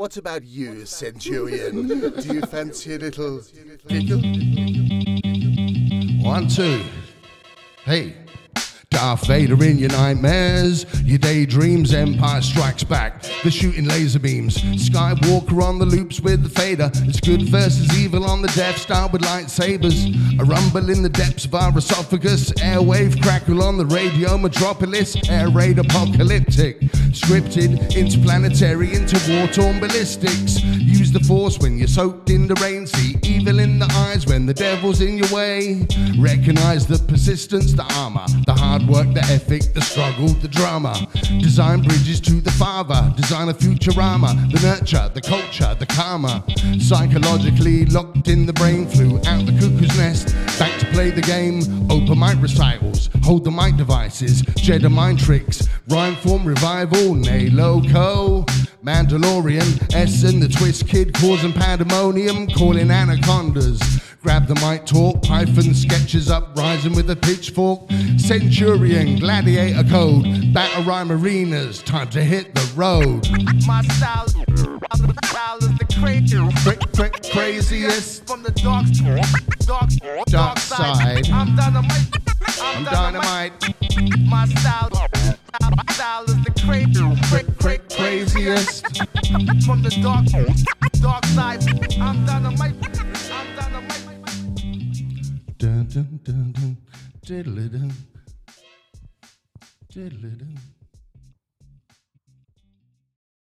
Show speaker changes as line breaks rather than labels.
What about you, Centurion? Do you fancy a little giggle?
One, two. Hey. Darth Vader in your nightmares, your daydreams, Empire Strikes Back, the shooting laser beams, Skywalker on the loops with the fader, it's good versus evil on the Death Star with lightsabers, a rumble in the depths of our esophagus, airwave crackle on the radio metropolis, air raid apocalyptic, scripted, interplanetary, into war-torn ballistics, use the force when you're soaked in the rain, see evil in the eyes when the devil's in your way, recognize the persistence, the armor, the hard work, the ethic, the struggle, the drama. Design bridges to the father, design a futurama, the nurture, the culture, the karma. Psychologically locked in the brain, flew out the cuckoo's nest, back to play the game. Open mic recitals, hold the mic devices, Jedi mind tricks, rhyme form revival, nay loco. Mandalorian, S and the Twist Kid causing pandemonium, calling anacondas. Grab the mic, talk, Python sketches up, rising with a pitchfork. Centurion, gladiator code, battle rhyme arenas, time to hit the road.
My style, style is the crazy,
Cra- cra- craziest,
from the dark, dark, dark
side.
I'm dynamite.
I'm dynamite,
My style, style is the crazy,
cra- craziest.
from the dark, dark side. I'm dynamite. I'm dynamite.
Dun dun dun dun, diddle dun, diddle dun.